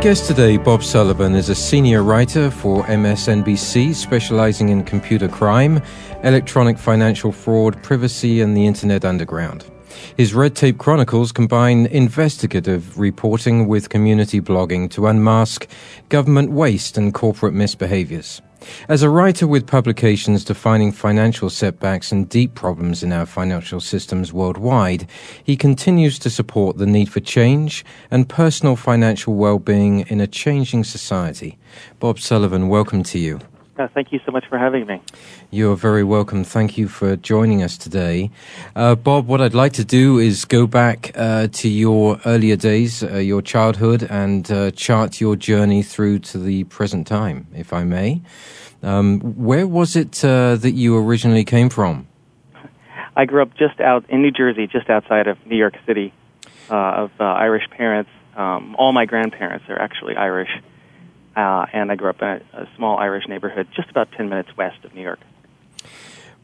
Guest today, Bob Sullivan, is a senior writer for MSNBC, specializing in computer crime, electronic financial fraud, privacy, and the Internet Underground. His Red Tape Chronicles combine investigative reporting with community blogging to unmask government waste and corporate misbehaviors. As a writer with publications defining financial setbacks and deep problems in our financial systems worldwide, he continues to support the need for change and personal financial well-being in a changing society. Bob Sullivan, welcome to you. Uh, thank you so much for having me. You're very welcome. Thank you for joining us today. Uh, Bob, what I'd like to do is go back uh, to your earlier days, uh, your childhood, and uh, chart your journey through to the present time, if I may. Um, where was it uh, that you originally came from? I grew up just out in New Jersey, just outside of New York City, of Irish parents. Um, all my grandparents are actually Irish uh, and I grew up in a, a small Irish neighborhood just about 10 minutes west of New York.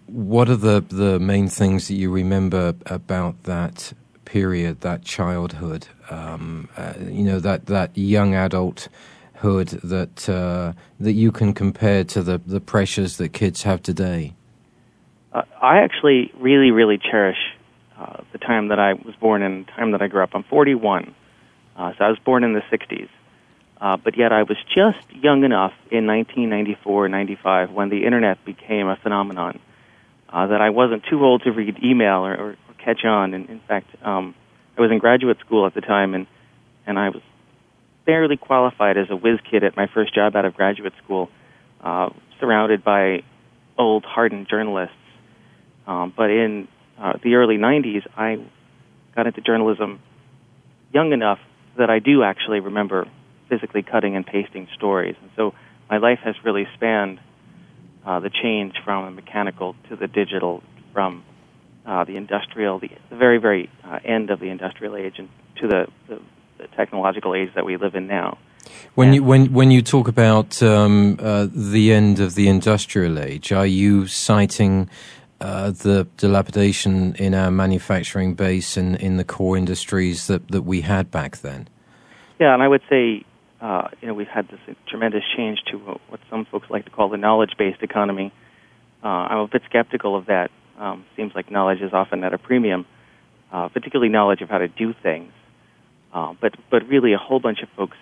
What are the, the main things that you remember about that period, that childhood, um, uh, you know, that, that young adulthood that, uh, that you can compare to the, the pressures that kids have today? Uh, I actually really, really cherish uh, the time that I was born and the time that I grew up. I'm 41, uh, so I was born in the 60s. Uh, but yet I was just young enough in 1994, 95 when the internet became a phenomenon uh, that I wasn't too old to read email or, or, or catch on. And in fact, um, I was in graduate school at the time, and and I was barely qualified as a whiz kid at my first job out of graduate school, uh, surrounded by old, hardened journalists. Um, but in uh, the early 90s, I got into journalism young enough that I do actually remember physically cutting and pasting stories. And so my life has really spanned uh, the change from the mechanical to the digital, from uh, the industrial, the, the very, very uh, end of the industrial age, and to the, the, the, technological age that we live in now. When and you when when you talk about um, uh, the end of the industrial age, are you citing uh, the dilapidation in our manufacturing base and in the core industries that, that we had back then? Yeah, and I would say uh, you know, we've had this tremendous change to what some folks like to call the knowledge-based economy. Uh, I'm a bit skeptical of that. Um, seems like knowledge is often at a premium, uh, particularly knowledge of how to do things. Uh, but but really, a whole bunch of folks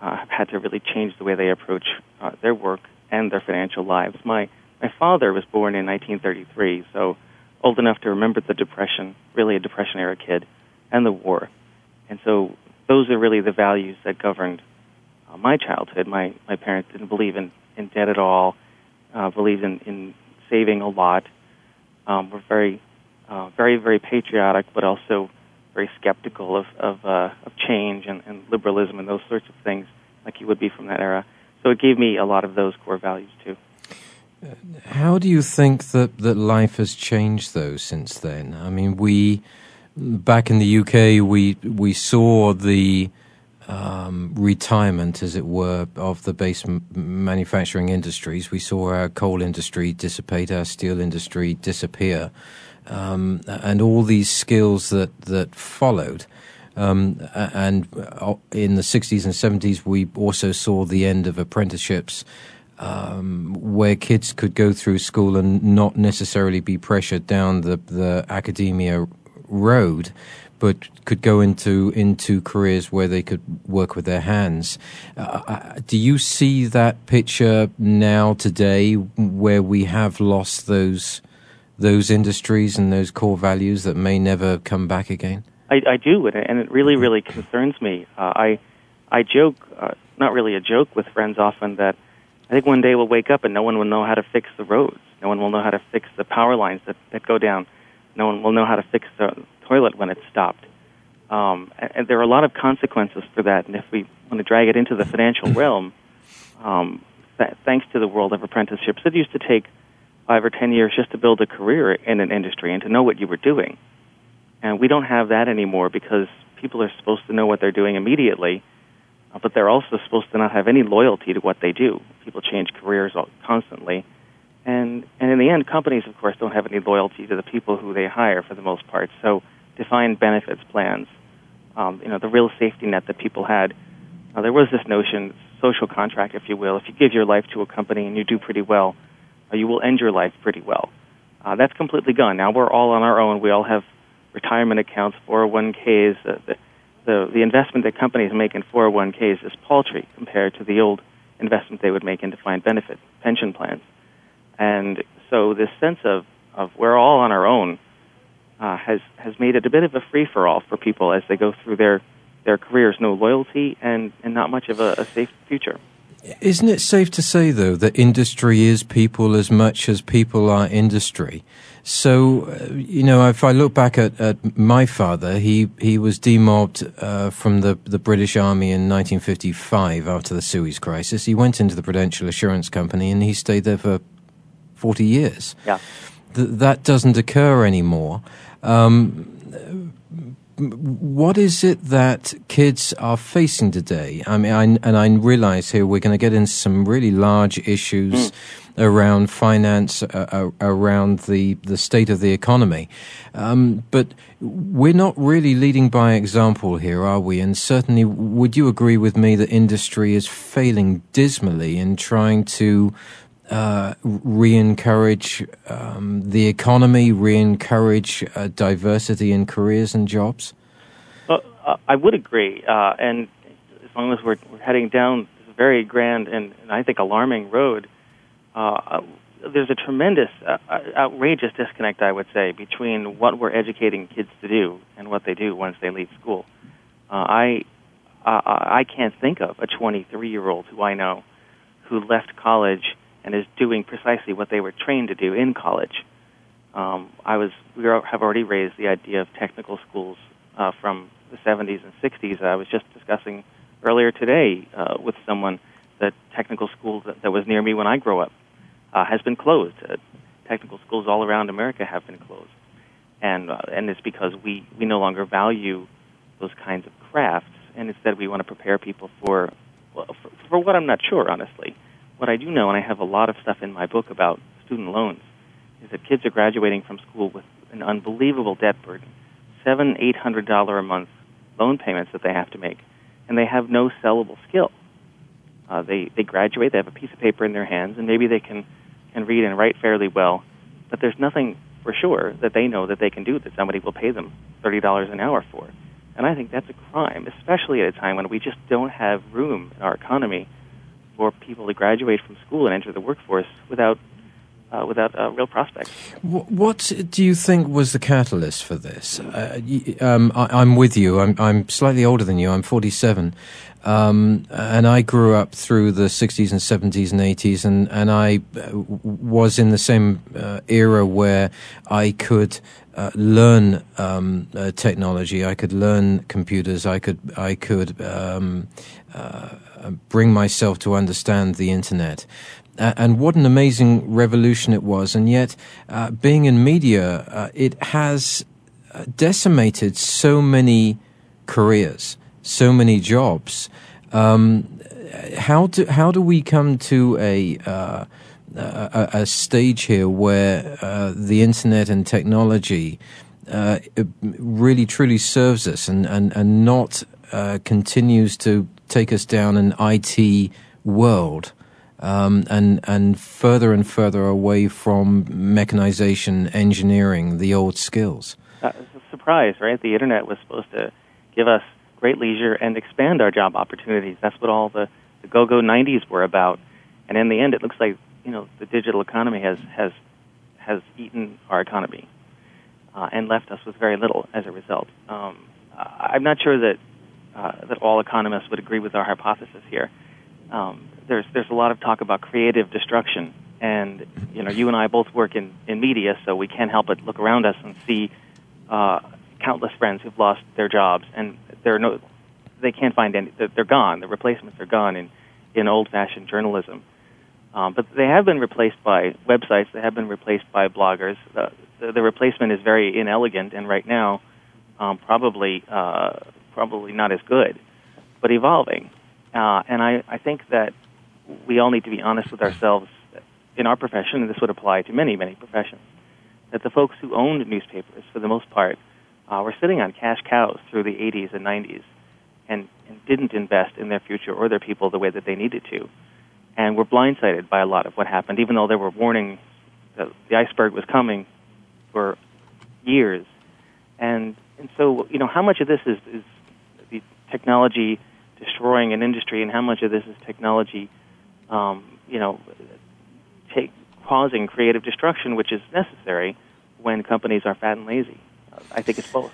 uh, have had to really change the way they approach uh, their work and their financial lives. My my father was born in 1933, so old enough to remember the Depression, really a Depression era kid, and the war. And so those are really the values that governed uh, my childhood. My my parents didn't believe in in debt at all. Uh, believed in in saving a lot. Um, were very uh, very very patriotic, but also very skeptical of of, uh, of change and, and liberalism and those sorts of things, like you would be from that era. So it gave me a lot of those core values too. How do you think that, that life has changed though since then? I mean, we back in the UK we we saw the um, retirement, as it were, of the base m- manufacturing industries. We saw our coal industry dissipate, our steel industry disappear, um, and all these skills that that followed. Um, and uh, in the 60s and 70s, we also saw the end of apprenticeships. Um, where kids could go through school and not necessarily be pressured down the, the academia road, but could go into into careers where they could work with their hands. Uh, uh do you see that picture now today, where we have lost those those industries and those core values that may never come back again? I, I do, and it really, really concerns me. Uh, I I joke, uh, not really a joke, with friends often that I think one day we'll wake up and no one will know how to fix the roads. No one will know how to fix the power lines that, that go down. No one will know how to fix the toilet when it's stopped. Um, and, and there are a lot of consequences for that. And if we want to drag it into the financial realm, um, th- thanks to the world of apprenticeships, it used to take five or ten years just to build a career in an industry and to know what you were doing. And we don't have that anymore because people are supposed to know what they're doing immediately, uh, but they're also supposed to not have any loyalty to what they do. People change careers constantly. And, and in the end, companies, of course, don't have any loyalty to the people who they hire for the most part. So defined benefits plans, um, you know, the real safety net that people had. Uh, there was this notion, social contract, if you will. If you give your life to a company and you do pretty well, uh, you will end your life pretty well. Uh, that's completely gone. Now we're all on our own. We all have retirement accounts, 401ks. Uh, the, the, the investment that companies make in 401ks is paltry compared to the old investment they would make in defined benefit pension plans. And so this sense of, of we're all on our own uh, has, has made it a bit of a free for all for people as they go through their, their careers. No loyalty and, and not much of a, a safe future. Isn't it safe to say, though, that industry is people as much as people are industry? So, uh, you know, if I look back at, at my father, he, he was demobbed uh, from the, the British Army in 1955 after the Suez Crisis. He went into the Prudential Assurance Company and he stayed there for 40 years. Yeah. Th- that doesn't occur anymore. Um, what is it that kids are facing today? I mean, I, and I realize here we're going to get into some really large issues. Mm. Around finance, uh, uh, around the, the state of the economy. Um, but we're not really leading by example here, are we? And certainly, would you agree with me that industry is failing dismally in trying to uh, re-encourage um, the economy, re-encourage uh, diversity in careers and jobs? Well, uh, I would agree, uh, and as long as we're, we're heading down this very grand and, and I think alarming road, uh, there's a tremendous, uh, outrageous disconnect, I would say, between what we're educating kids to do and what they do once they leave school. I I can't think of a 23 year old who I know who left college and is doing precisely what they were trained to do in college. Um, I was we have already raised the idea of technical schools uh, from the 70s and 60s. I was just discussing earlier today uh, with someone that technical school that, that was near me when I grew up uh, has been closed. Uh, technical schools all around America have been closed, and uh, and it's because we we no longer value those kinds of crafts, and instead we want to prepare people for well, for, for what I'm not sure, honestly what I do know, and I have a lot of stuff in my book about student loans, is that kids are graduating from school with an unbelievable debt burden, seven, eight hundred dollar a month loan payments that they have to make, and they have no sellable skill. Uh, they they graduate, they have a piece of paper in their hands, and maybe they can can read and write fairly well, but there's nothing for sure that they know that they can do that somebody will pay them thirty dollars an hour for. And I think that's a crime, especially at a time when we just don't have room in our economy for people to graduate from school and enter the workforce without uh, without uh, real prospects. What do you think was the catalyst for this? Uh, um, I, am with you. I'm, I'm, slightly older than you. I'm 47. Um, and I grew up through the 60s and 70s and 80s, and, and I uh, was in the same uh, era where I could uh, learn um, technology. I could learn computers. I could I could um, bring myself to understand the internet. Uh, and what an amazing revolution it was. And yet, uh, being in media, uh, it has uh, decimated so many careers, so many jobs. Um, how do how do we come to a uh, a, a, stage here where uh, the internet and technology really truly serves us and and and not continues to take us down an IT world um, and and further and further away from mechanization, engineering, the old skills. Uh, surprise, right? The internet was supposed to give us great leisure and expand our job opportunities. That's what all the, the go-go 90s were about. And in the end, it looks like you know the digital economy has has has eaten our economy uh, and left us with very little as a result. Um, I'm not sure that uh, that all economists would agree with our hypothesis here. Um, there's there's a lot of talk about creative destruction, and you know you and I both work in in media, so we can't help but look around us and see uh, countless friends who've lost their jobs, and there are no they can't find any they're gone. The replacements are gone in in old-fashioned journalism. Um, but they have been replaced by websites. They have been replaced by bloggers. Uh, the, the replacement is very inelegant, and right now, um, probably uh, probably not as good, but evolving. Uh, and I, I think that we all need to be honest with ourselves in our profession, and this would apply to many, many professions, that the folks who owned newspapers, for the most part, uh, were sitting on cash cows through the 80s and 90s and, and didn't invest in their future or their people the way that they needed to. And were blindsided by a lot of what happened, even though there were warnings that the iceberg was coming for years. And, and so, you know, how much of this is, is technology destroying an industry and how much of this is technology, um, you know, take, causing creative destruction, which is necessary when companies are fat and lazy? I think it's both.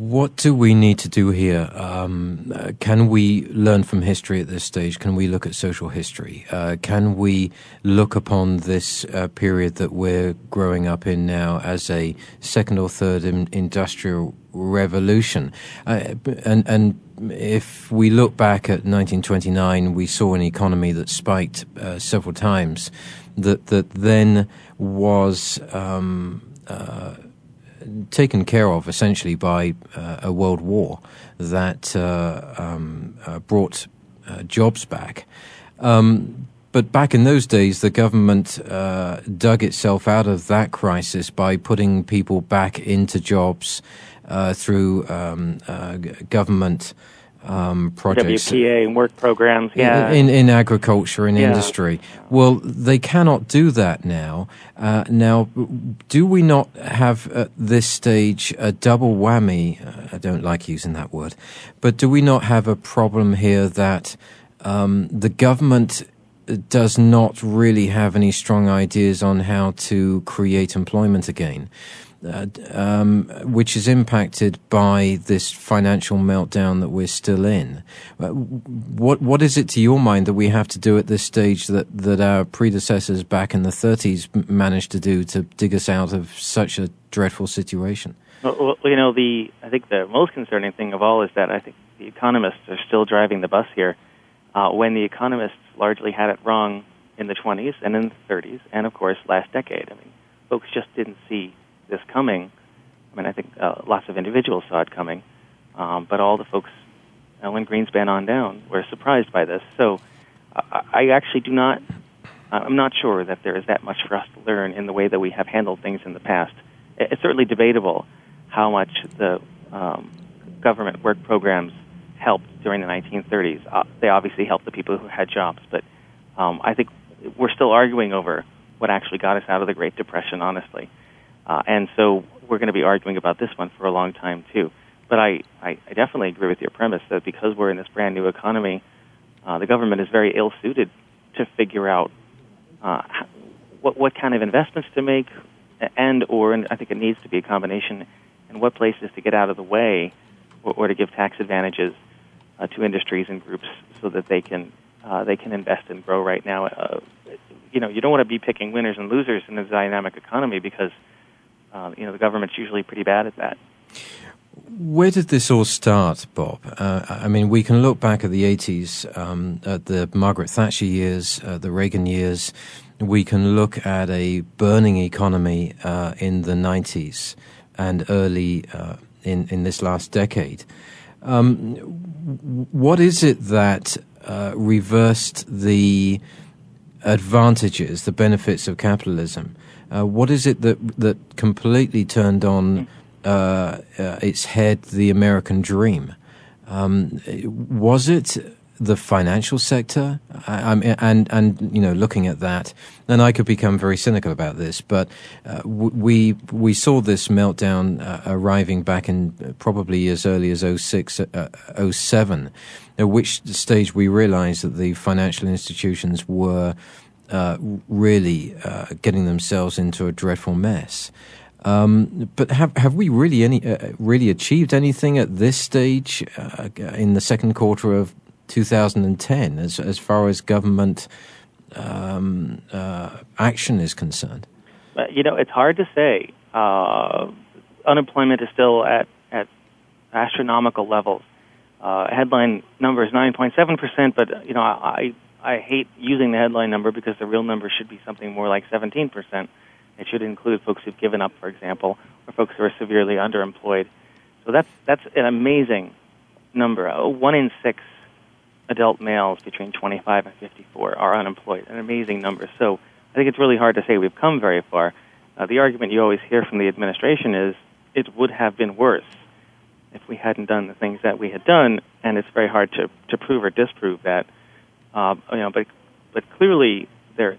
What do we need to do here? Um, uh, can we learn from history at this stage? Can we look at social history? Uh, can we look upon this uh, period that we're growing up in now as a second or third in- industrial revolution? Uh, and, and if we look back at 1929, we saw an economy that spiked uh, several times. That that then was. Um, uh, taken care of essentially by uh, a world war that uh, um, uh, brought uh, jobs back. Um, but back in those days, the government uh, dug itself out of that crisis by putting people back into jobs uh, through um, government um, projects. WPA and work programs, yeah. In, in agriculture and yeah. industry. Well, they cannot do that now. Uh, now, do we not have at this stage a double whammy? Uh, I don't like using that word, but do we not have a problem here that um, the government does not really have any strong ideas on how to create employment again? Um, which is impacted by this financial meltdown that we're still in. Uh, what what is it to your mind that we have to do at this stage that, that our predecessors back in the 30s managed to do to dig us out of such a dreadful situation? Well, you know, the I think the most concerning thing of all is that I think the economists are still driving the bus here. Uh, when the economists largely had it wrong in the 20s and in the 30s, and of course last decade. I mean, folks just didn't see this coming. I mean, I think uh, lots of individuals saw it coming, um, but all the folks, Alan Greenspan on down, were surprised by this. So I, I actually do not. I'm not sure that there is that much for us to learn in the way that we have handled things in the past. It's certainly debatable how much the um, government work programs helped during the 1930s. Uh, they obviously helped the people who had jobs, but um, I think we're still arguing over what actually got us out of the Great Depression, honestly. Uh, and so we're going to be arguing about this one for a long time too. But I, I, I definitely agree with your premise that because we're in this brand new economy, uh, the government is very ill suited to figure out uh, what what kind of investments to make, and or and I think it needs to be a combination, and what places to get out of the way, or, or to give tax advantages uh, to industries and groups so that they can uh, they can invest and grow right now. Uh, you know, you don't want to be picking winners and losers in a dynamic economy because uh, you know, the government's usually pretty bad at that. Where did this all start, Bob? Uh, I mean, we can look back at the 80s, um, at the Margaret Thatcher years, uh, the Reagan years. We can look at a burning economy uh, in the 90s and early uh, in, in this last decade. Um, what is it that uh, reversed the advantages, the benefits of capitalism? Uh, what is it that that completely turned on uh, uh, its head the American dream? Um, was it the financial sector? I, and and you know, looking at that, and I could become very cynical about this, but uh, we we saw this meltdown uh, arriving back in uh, probably as early as 06, uh, 07, at which stage we realised that the financial institutions were uh, really uh, getting themselves into a dreadful mess. Um, but have have we really any uh, really achieved anything at this stage uh, in the second quarter of 2010 as as far as government um, uh, action is concerned? You know, it's hard to say. Unemployment is still at at astronomical levels. Headline number is 9.7 percent, but you know, I hate using the headline number because the real number should be something more like 17 percent it should include folks who've given up, for example, or folks who are severely underemployed. So that's that's an amazing number. Oh, one in six adult males between 25 and 54 are unemployed. An amazing number. So I think it's really hard to say we've come very far. Uh, the argument you always hear from the administration is it would have been worse if we hadn't done the things that we had done, and it's very hard to, to prove or disprove that. Uh, you know, but but clearly there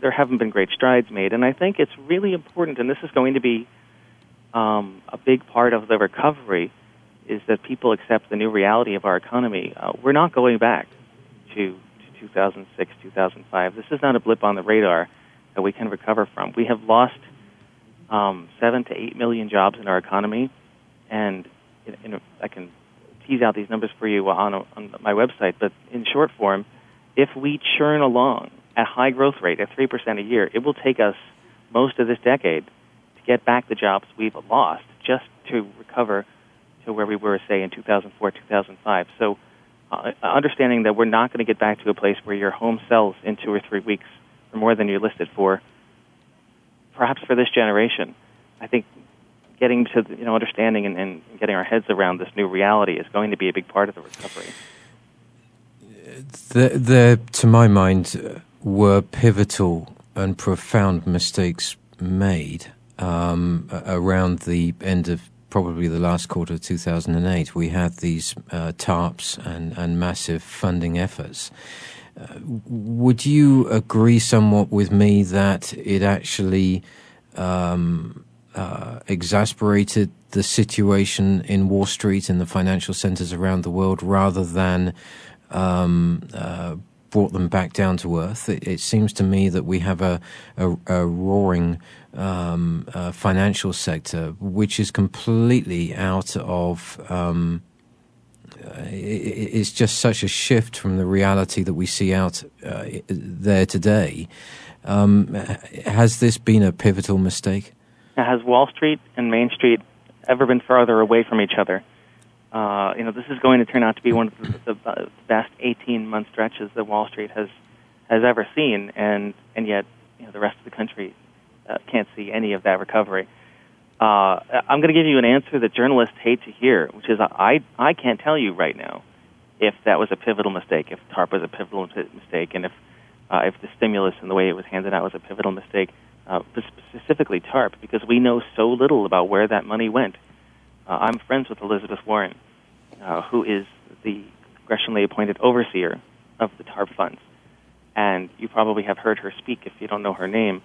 there haven't been great strides made. And I think it's really important, and this is going to be um, a big part of the recovery, is that people accept the new reality of our economy. Uh, we're not going back to, to 2006, 2005. This is not a blip on the radar that we can recover from. We have lost um, seven to eight million jobs in our economy, and in, in, I can tease out these numbers for you on, on my website. But in short form, if we churn along at high growth rate at 3% a year, it will take us most of this decade to get back the jobs we've lost just to recover to where we were, say, in 2004, 2005. So, uh, understanding that we're not going to get back to a place where your home sells in two or three weeks for more than you're listed for, perhaps for this generation, I think getting to you know understanding and, and getting our heads around this new reality is going to be a big part of the recovery. The, the, to my mind, were pivotal and profound mistakes made um, around the end of probably the last quarter of 2008. We had these uh, TARPs and, and massive funding efforts. Uh, would you agree somewhat with me that it actually um, uh, exasperated the situation in Wall Street and the financial centers around the world rather than um, uh, brought them back down to earth. It, it seems to me that we have a, a, a roaring um, uh, financial sector which is completely out of. Um, uh, it, it's just such a shift from the reality that we see out uh, there today. Um, has this been a pivotal mistake? Has Wall Street and Main Street ever been farther away from each other? Uh, you know, this is going to turn out to be one of the, the best 18-month stretches that Wall Street has has ever seen, and and yet, you know, the rest of the country uh, can't see any of that recovery. Uh, I'm going to give you an answer that journalists hate to hear, which is I I can't tell you right now if that was a pivotal mistake, if TARP was a pivotal mistake, and if uh, if the stimulus and the way it was handed out was a pivotal mistake, uh, specifically TARP, because we know so little about where that money went. Uh, I'm friends with Elizabeth Warren, uh, who is the congressionally appointed overseer of the TARP funds. And you probably have heard her speak if you don't know her name.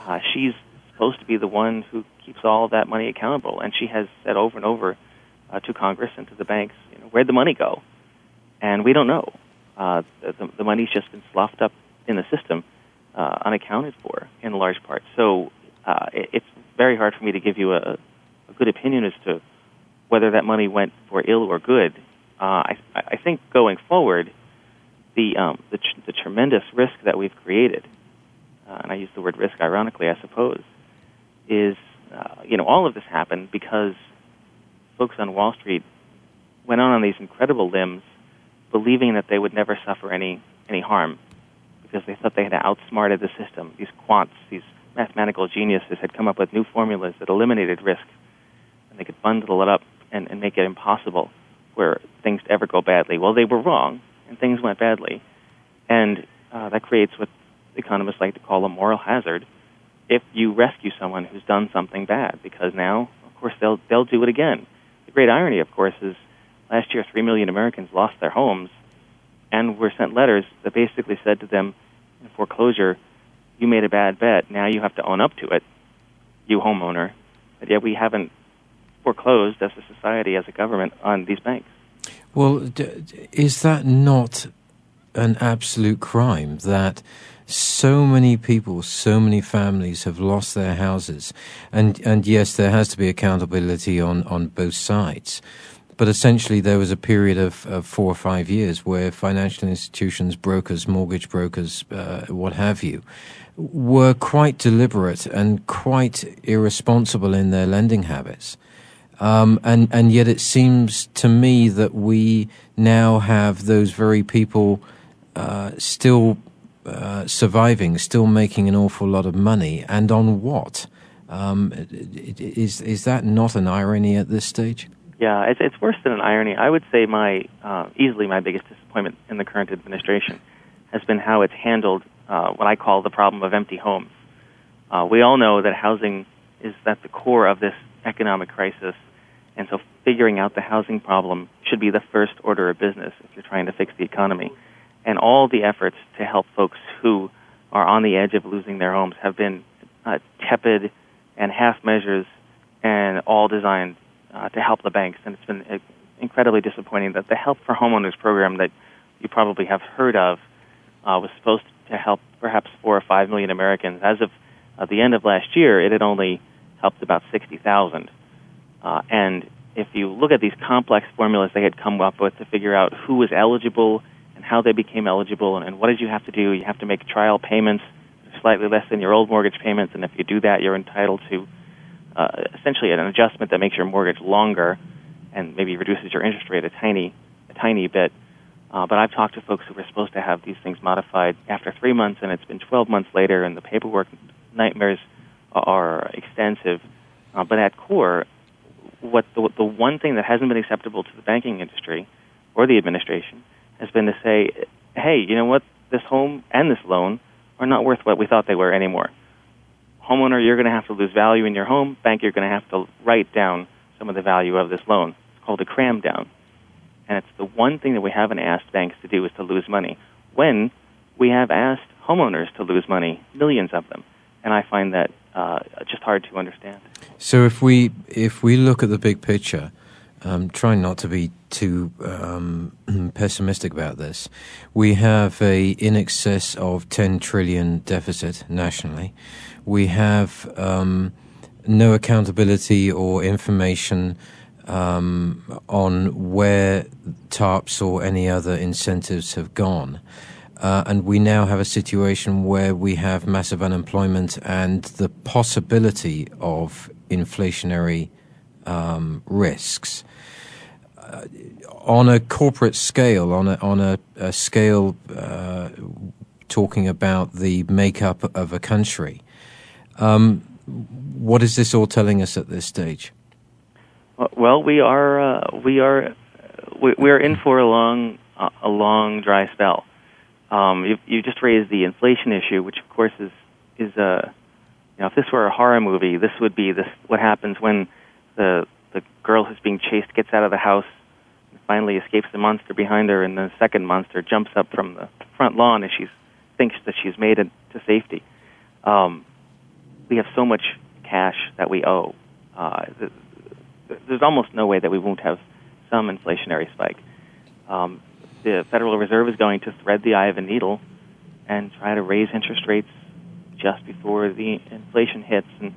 Uh, she's supposed to be the one who keeps all that money accountable, and she has said over and over uh, to Congress and to the banks, you know, where'd the money go? And we don't know. Uh, the, the money's just been sloughed up in the system, uh, unaccounted for in large part. So uh, it, it's very hard for me to give you a, a good opinion as to whether that money went for ill or good, uh, I, I think going forward, the um, the, tr- the tremendous risk that we've created, uh, and I use the word risk ironically, I suppose, is uh, you know all of this happened because folks on Wall Street went on on these incredible limbs, believing that they would never suffer any any harm because they thought they had outsmarted the system. These quants, these mathematical geniuses, had come up with new formulas that eliminated risk, and they could bundle it up and, and make it impossible where things ever go badly. Well, they were wrong, and things went badly, and uh, that creates what economists like to call a moral hazard. If you rescue someone who's done something bad, because now, of course, they'll they'll do it again. The great irony, of course, is last year three million Americans lost their homes, and were sent letters that basically said to them in foreclosure, you made a bad bet. Now you have to own up to it, you homeowner. But yet we haven't foreclosed as a society, as a government, on these banks. Well, d- is that not an absolute crime that so many people, so many families have lost their houses, and and yes, there has to be accountability on on both sides. But essentially, there was a period of, of four or five years where financial institutions, brokers, mortgage brokers, uh, what have you, were quite deliberate and quite irresponsible in their lending habits. Um, and and yet, it seems to me that we now have those very people uh, still uh, surviving, still making an awful lot of money, and on what? Um, is is that not an irony at this stage? Yeah, it's it's worse than an irony. I would say my uh, easily my biggest disappointment in the current administration has been how it's handled uh, what I call the problem of empty homes. Uh, we all know that housing is at the core of this economic crisis, and so figuring out the housing problem should be the first order of business if you're trying to fix the economy and all the efforts to help folks who are on the edge of losing their homes have been uh, tepid and half measures and all designed uh, to help the banks. And it's been uh, incredibly disappointing that the Help for Homeowners program that you probably have heard of uh, was supposed to help perhaps four or five million Americans. As of uh, the end of last year, it had only helped about 60,000. Uh, and if you look at these complex formulas they had come up with to figure out who was eligible and how they became eligible and, and what did you have to do. You have to make trial payments slightly less than your old mortgage payments, and if you do that, you're entitled to uh, essentially an adjustment that makes your mortgage longer and maybe reduces your interest rate a tiny, a tiny bit. Uh, but I've talked to folks who were supposed to have these things modified after three months, and it's been 12 months later, and the paperwork nightmares are extensive. Uh, but at core, what the, the one thing that hasn't been acceptable to the banking industry or the administration has been to say, hey, you know what? This home and this loan are not worth what we thought they were anymore. Homeowner, you're going to have to lose value in your home. Bank, you're going to have to write down some of the value of this loan. It's called a cram down. And it's the one thing that we haven't asked banks to do is to lose money. When we have asked homeowners to lose money, millions of them. And I find that uh, just hard to understand. So if we if we look at the big picture, um, trying not to be too um, pessimistic about this. We have a in excess of 10 trillion deficit nationally. We have um, no accountability or information um, on where TARPs or any other incentives have gone. Uh, and we now have a situation where we have massive unemployment and the possibility of inflationary um, risks uh, on a corporate scale, on a on a, a scale uh, talking about the makeup of a country. Um, what is this all telling us at this stage? Well, we are uh, we are we, we, are in for a long uh, a long dry spell. Um, you, you just raised the inflation issue, which of course is is a uh, you know if this were a horror movie, this would be this what happens when the the girl who's being chased gets out of the house and finally escapes the monster behind her, and the second monster jumps up from the front lawn as she thinks that she's made it to safety. Um, we have so much cash that we owe. Uh, there's almost no way that we won't have some inflationary spike. Um, the Federal Reserve is going to thread the eye of a needle and try to raise interest rates just before the inflation hits and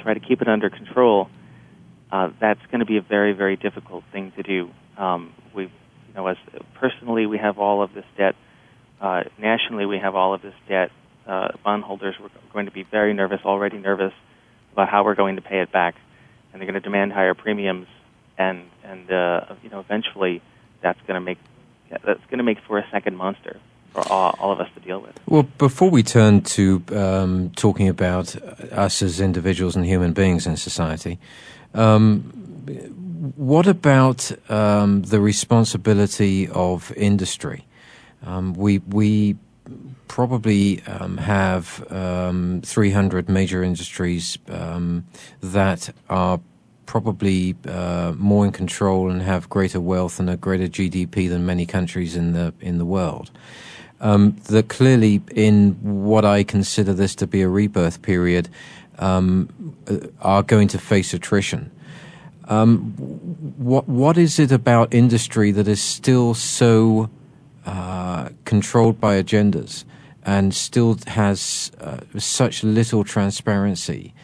try to keep it under control. Uh, that's going to be a very, very difficult thing to do. Um, we, you know, as personally, we have all of this debt. Uh, nationally, we have all of this debt. Uh, bondholders are going to be very nervous, already nervous about how we're going to pay it back, and they're going to demand higher premiums, and and uh, you know, eventually, that's going to make that's going to make for a second monster for all, all, of us to deal with. Well, before we turn to um, talking about us as individuals and human beings in society, um, what about um, the responsibility of industry? Um, we we probably um, have um, 300 major industries that are probably uh, more in control and have greater wealth and a greater GDP than many countries in the in the world. Um, that clearly, in what I consider this to be a rebirth period, um, uh, are going to face attrition. Um, what what is it about industry that is still so uh, controlled by agendas and still has uh, such little transparency?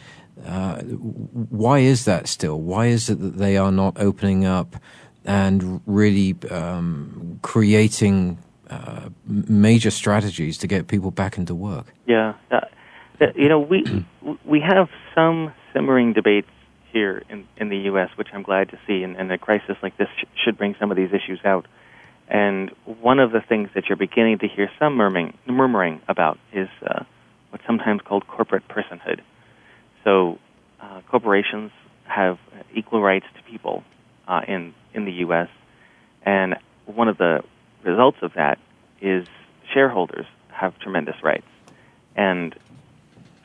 Uh, why is that still? Why is it that they are not opening up and really um, creating uh, major strategies to get people back into work? Yeah, uh, you know, we we have some simmering debates here in in the U.S., which I'm glad to see, and, and a crisis like this sh- should bring some of these issues out. And one of the things that you're beginning to hear some murmuring, murmuring about is uh, what's sometimes called corporate personhood. So uh, corporations have equal rights to people uh, in in the U.S. And one of the results of that is shareholders have tremendous rights. And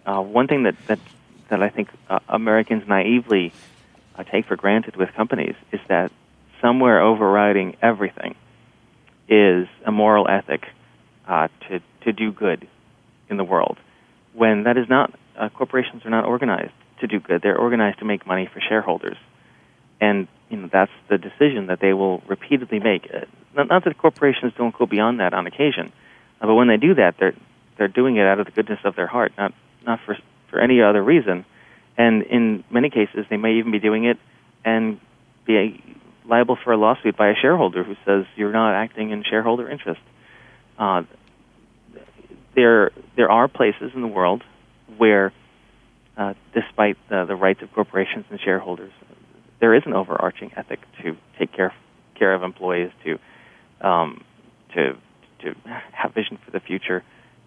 uh, one thing that that that I think uh, Americans naively uh, take for granted with companies is that somewhere overriding everything is a moral ethic uh, to to do good in the world. When that is not, uh, corporations are not organized to do good. They're organized to make money for shareholders, and you know that's the decision that they will repeatedly make. Uh, not, not that corporations don't go beyond that on occasion, uh, but when they do that, they're they're doing it out of the goodness of their heart, not not for for any other reason. And in many cases, they may even be doing it and be liable for a lawsuit by a shareholder who says you're not acting in shareholder interest. Uh, there, there are places in the world where uh, despite the, the rights of corporations and shareholders, there is an overarching ethic to take care care of employees, to um, to to have vision for the future.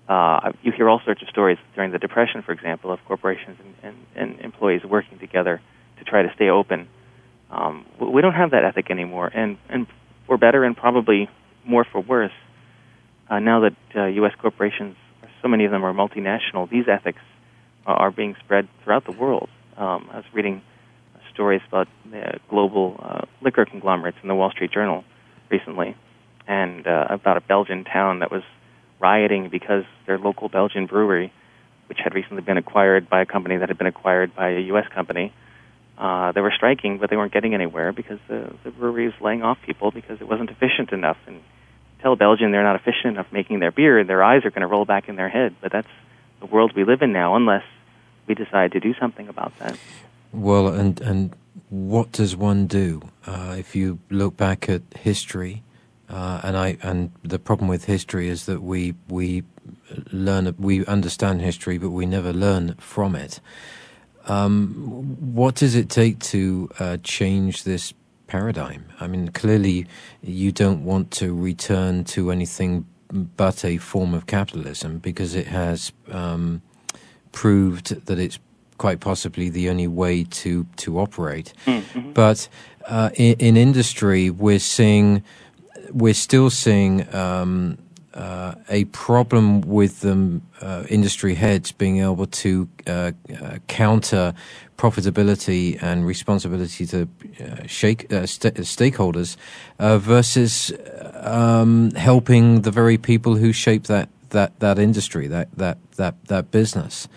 Uh, you hear all sorts of stories during the Depression, for example, of corporations and, and, and employees working together to try to stay open. Um, we don't have that ethic anymore, and and for better and probably more for worse. Uh, now that uh, U.S. corporations, so many of them are multinational, these ethics are being spread throughout the world. Um, I was reading stories about uh, global uh, liquor conglomerates in the Wall Street Journal recently, and uh, about a Belgian town that was rioting because their local Belgian brewery, which had recently been acquired by a company that had been acquired by a U.S. company, uh, they were striking, but they weren't getting anywhere because the, the brewery was laying off people because it wasn't efficient enough. And tell Belgian they're not efficient enough making their beer, and their eyes are going to roll back in their head. But that's the world we live in now, unless we decide to do something about that. Well, and and what does one do uh, if you look back at history? Uh, and I and the problem with history is that we we learn we understand history, but we never learn from it. Um, what does it take to uh, change this paradigm? I mean, clearly, you don't want to return to anything but a form of capitalism because it has um, proved that it's quite possibly the only way to to operate. Mm-hmm. But uh, in, in, industry, we're seeing we're still seeing um, uh, a problem with the uh, industry heads being able to uh, uh counter profitability and responsibility to uh, shake, uh, st- stakeholders versus um, helping the very people who shape that that that industry that that that that business.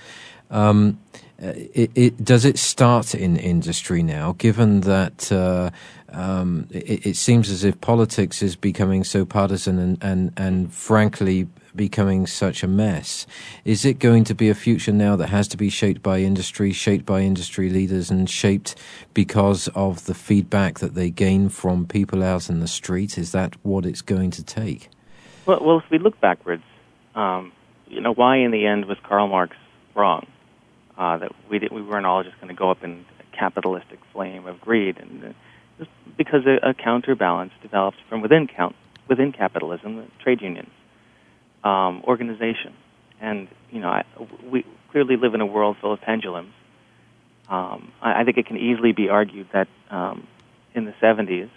Um, it, it, does it start in industry now, given that uh, um, it, it, seems as if politics is becoming so partisan and, and, and frankly becoming such a mess? Is it going to be a future now that has to be shaped by industry, shaped by industry leaders, and shaped because of the feedback that they gain from people out in the street? Is that what it's going to take? Well, well if we look backwards, um, you know, why in the end was Karl Marx wrong? uh, that we we weren't all just going to go up in a capitalistic flame of greed, and uh, just because a, a counterbalance developed from within count within capitalism, the trade unions, um, organization, and you know I, we clearly live in a world full of pendulums. Um, I, I think it can easily be argued that um, in the 70s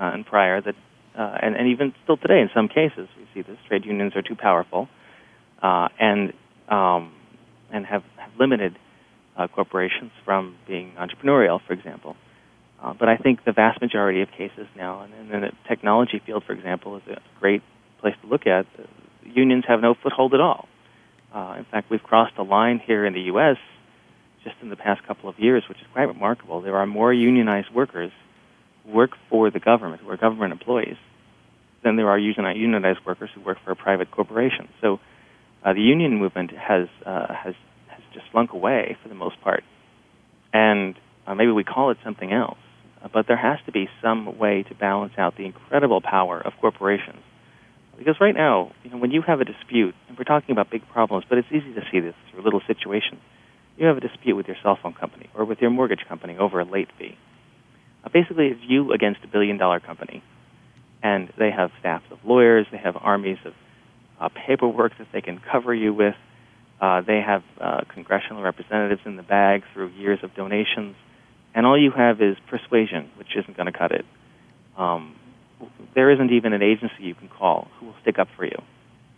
uh, and prior that uh, and, and even still today, in some cases, we see this: trade unions are too powerful, uh, and um, and have, have limited uh, corporations from being entrepreneurial, for example. Uh, but I think the vast majority of cases now, and, and the technology field, for example, is a great place to look at. Unions have no foothold at all. Uh, in fact, we've crossed a line here in the U.S. just in the past couple of years, which is quite remarkable. There are more unionized workers who work for the government, who are government employees, than there are unionized workers who work for a private corporation. So uh, the union movement has uh, has has just slunk away for the most part, and uh, maybe we call it something else. But there has to be some way to balance out the incredible power of corporations. Because right now, you know, when you have a dispute, and we're talking about big problems, but it's easy to see this through little situations. You have a dispute with your cell phone company or with your mortgage company over a late fee. Uh, basically, it's you against a billion dollar company. And they have staffs of lawyers, they have armies of uh, paperwork that they can cover you with. Uh, they have uh, congressional representatives in the bag through years of donations and all you have is persuasion, which isn't going to cut it. Um, there isn't even an agency you can call who will stick up for you.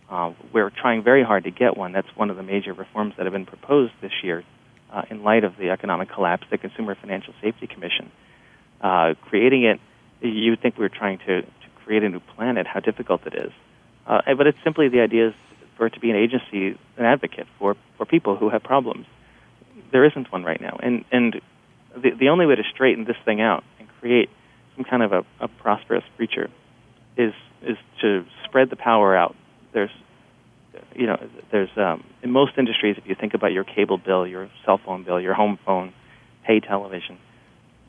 Uh, we're trying very hard to get one. That's one of the major reforms that have been proposed this year uh, in light of the economic collapse, the Consumer Financial Safety Commission. Uh, creating it, you would think we were trying to, to create a new planet, how difficult it is. Uh, but it's simply the idea is for it to be an agency, an advocate for, for people who have problems. There isn't one right now. And, and the, the only way to straighten this thing out and create some kind of a, a prosperous future is is to spread the power out. There's you know there's um, in most industries if you think about your cable bill, your cell phone bill, your home phone, pay television.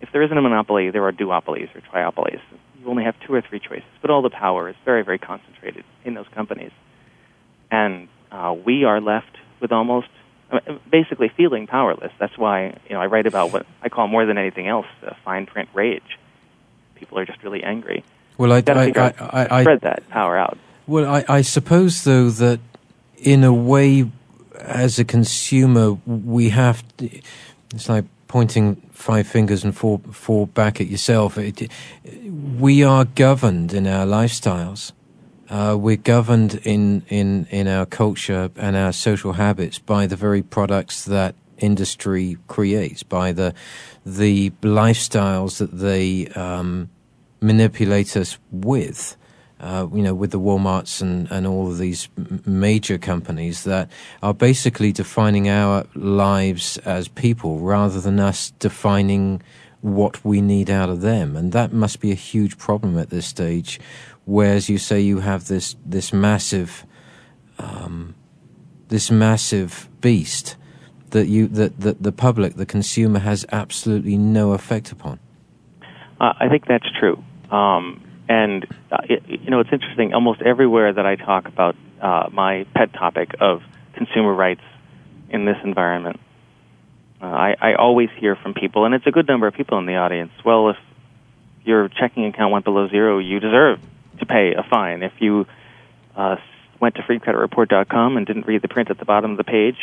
If there isn't a monopoly, there are duopolies or triopolies. You only have two or three choices, but all the power is very very concentrated in those companies, and uh, we are left with almost basically feeling powerless. That's why you know I write about what I call more than anything else uh, fine print rage. People are just really angry. Well, I, I, I, I, spread that power out. Well, I, I suppose though that in a way, as a consumer, we have. To, it's like pointing five fingers and four four back at yourself. It, we are governed in our lifestyles uh, we're governed in, in, in our culture and our social habits by the very products that industry creates, by the the lifestyles that they um, manipulate us with. Uh, you know, with the WalMarts and, and all of these major companies that are basically defining our lives as people rather than us defining what we need out of them. And that must be a huge problem at this stage whereas you say you have this this massive um, this massive beast that you that, that the public, the consumer, has absolutely no effect upon. Uh, I think that's true, um, and uh, it, you know it's interesting. Almost everywhere that I talk about uh, my pet topic of consumer rights in this environment, uh, I, I always hear from people, and it's a good number of people in the audience. Well, if your checking account went below zero, you deserve to pay a fine. If you uh, went to freecreditreport.com and didn't read the print at the bottom of the page,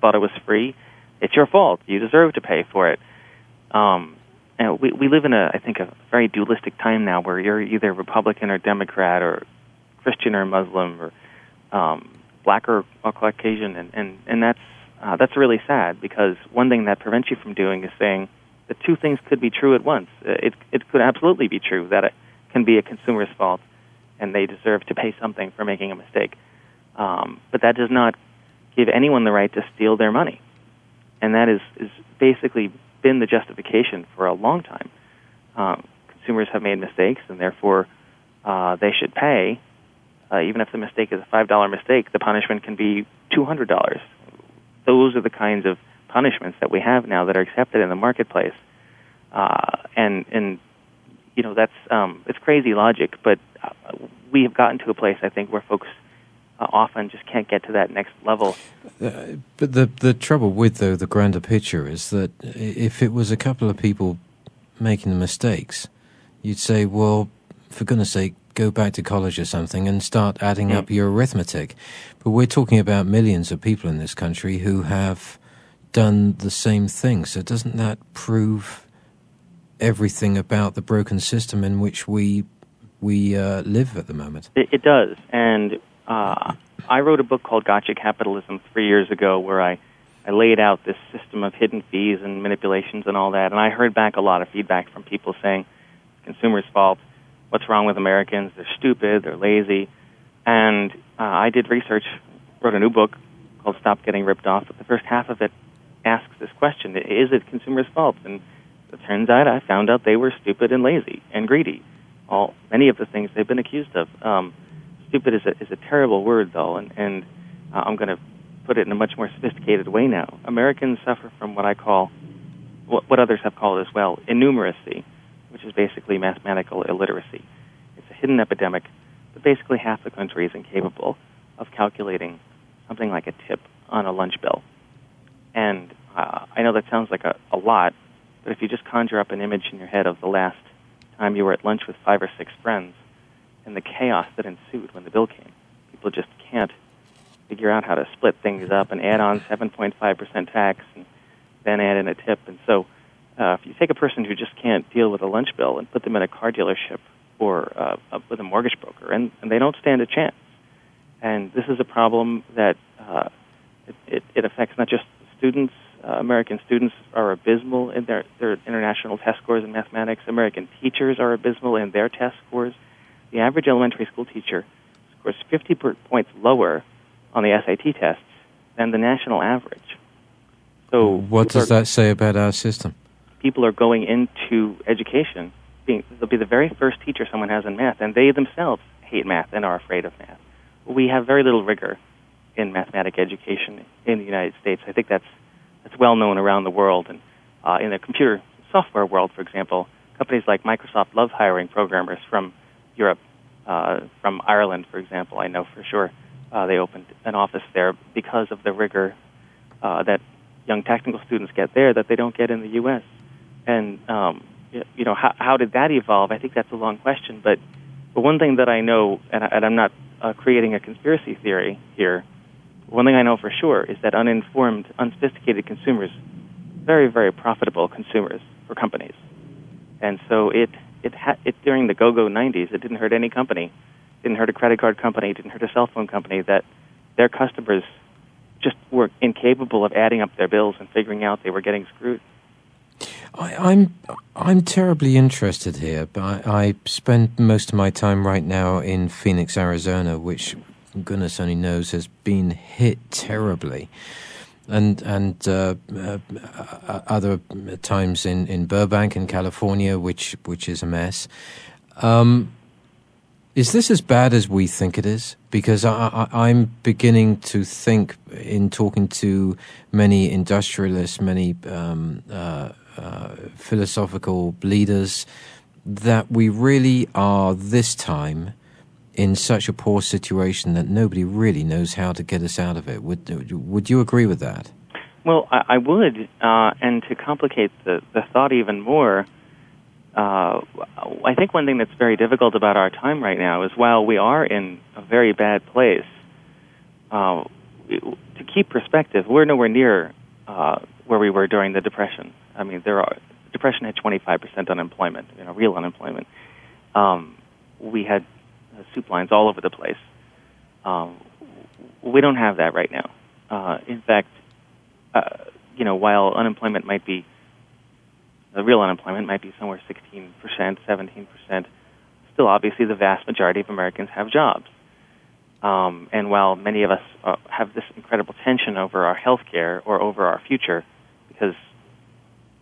thought it was free, it's your fault. You deserve to pay for it. Um, and we we live in a I think a very dualistic time now where you're either Republican or Democrat or Christian or Muslim or um, black or, or Caucasian, and and and that's uh, that's really sad because one thing that prevents you from doing is saying that two things could be true at once. It it could absolutely be true that it, can be a consumer's fault, and they deserve to pay something for making a mistake. Um, but that does not give anyone the right to steal their money, and that is is basically been the justification for a long time. Um, consumers have made mistakes, and therefore uh, they should pay. Uh, even if the mistake is a five dollar mistake, the punishment can be two hundred dollars. Those are the kinds of punishments that we have now that are accepted in the marketplace, uh, and and you know that's um, it's crazy logic, but uh, we have gotten to a place I think where folks uh, often just can't get to that next level. Uh, but the the trouble with though the grander picture is that if it was a couple of people making the mistakes, you'd say, well, for goodness sake, go back to college or something and start adding mm. up your arithmetic. But we're talking about millions of people in this country who have done the same thing. So doesn't that prove everything about the broken system in which we we uh, live at the moment. It, it does, and uh, I wrote a book called Gotcha Capitalism three years ago, where I I laid out this system of hidden fees and manipulations and all that, and I heard back a lot of feedback from people saying consumers' fault. What's wrong with Americans? They're stupid. They're lazy. And uh, I did research, wrote a new book called "Stop Getting Ripped Off." But the first half of it asks this question: Is it consumers' fault? And it turns out I found out they were stupid and lazy and greedy. All many of the things they've been accused of. Um, stupid is a is a terrible word, though, and and uh, I'm going to put it in a much more sophisticated way now. Americans suffer from what I call, what, what others have called as well, innumeracy, which is basically mathematical illiteracy. It's a hidden epidemic, but basically half the country is incapable of calculating something like a tip on a lunch bill. And uh, I know that sounds like a, a lot, but if you just conjure up an image in your head of the last time you were at lunch with five or six friends and the chaos that ensued when the bill came, people just can't figure out how to split things up and add on 7.5% tax and then add in a tip. And so uh, if you take a person who just can't deal with a lunch bill and put them in a car dealership or uh, with a mortgage broker, and, and they don't stand a chance. And this is a problem that uh, it, it, it affects not just students. Uh, American students are abysmal in their, their international test scores in mathematics. American teachers are abysmal in their test scores. The average elementary school teacher scores 50 points lower on the SAT tests than the national average. So, what does are, that say about our system? People are going into education. Being, they'll be the very first teacher someone has in math, and they themselves hate math and are afraid of math. We have very little rigor in mathematics education in the United States. I think that's that's well known around the world. And uh, in the computer software world, for example, companies like Microsoft love hiring programmers from Europe, uh, from Ireland, for example. I know for sure uh, they opened an office there because of the rigor uh, that young technical students get there that they don't get in the U.S. And um, you know, how, how did that evolve? I think that's a long question. But, but one thing that I know, and, I, and I'm not uh, creating a conspiracy theory here, one thing I know for sure is that uninformed, unsophisticated consumers, very, very profitable consumers for companies. And so it, it, ha- it during the go-go 90s, it didn't hurt any company didn't hurt a credit card company, didn't hurt a cell phone company, that their customers just were incapable of adding up their bills and figuring out they were getting screwed. I, am I'm, I'm terribly interested here, but I, I spend most of my time right now in Phoenix, Arizona, which goodness only knows has been hit terribly, and and uh, uh, other times in, in Burbank in California, which which is a mess. Um, is this as bad as we think it is? Because I, am beginning to think, in talking to many industrialists, many um, uh, uh, philosophical leaders, that we really are this time in such a poor situation that nobody really knows how to get us out of it. Would Would you agree with that? Well, I, I would, uh, and to complicate the, the thought even more uh, I think one thing that's very difficult about our time right now is while we are in a very bad place, uh, to keep perspective, we're nowhere near uh, where we were during the Depression. I mean, there are Depression had 25% unemployment, you know, real unemployment. Um, we had uh, soup lines all over the place. Um, we don't have that right now. Uh, in fact, uh, you know, while unemployment might be the real unemployment might be somewhere 16%, 17%. Still, obviously, the vast majority of Americans have jobs. Um, and while many of us uh, have this incredible tension over our health care or over our future, because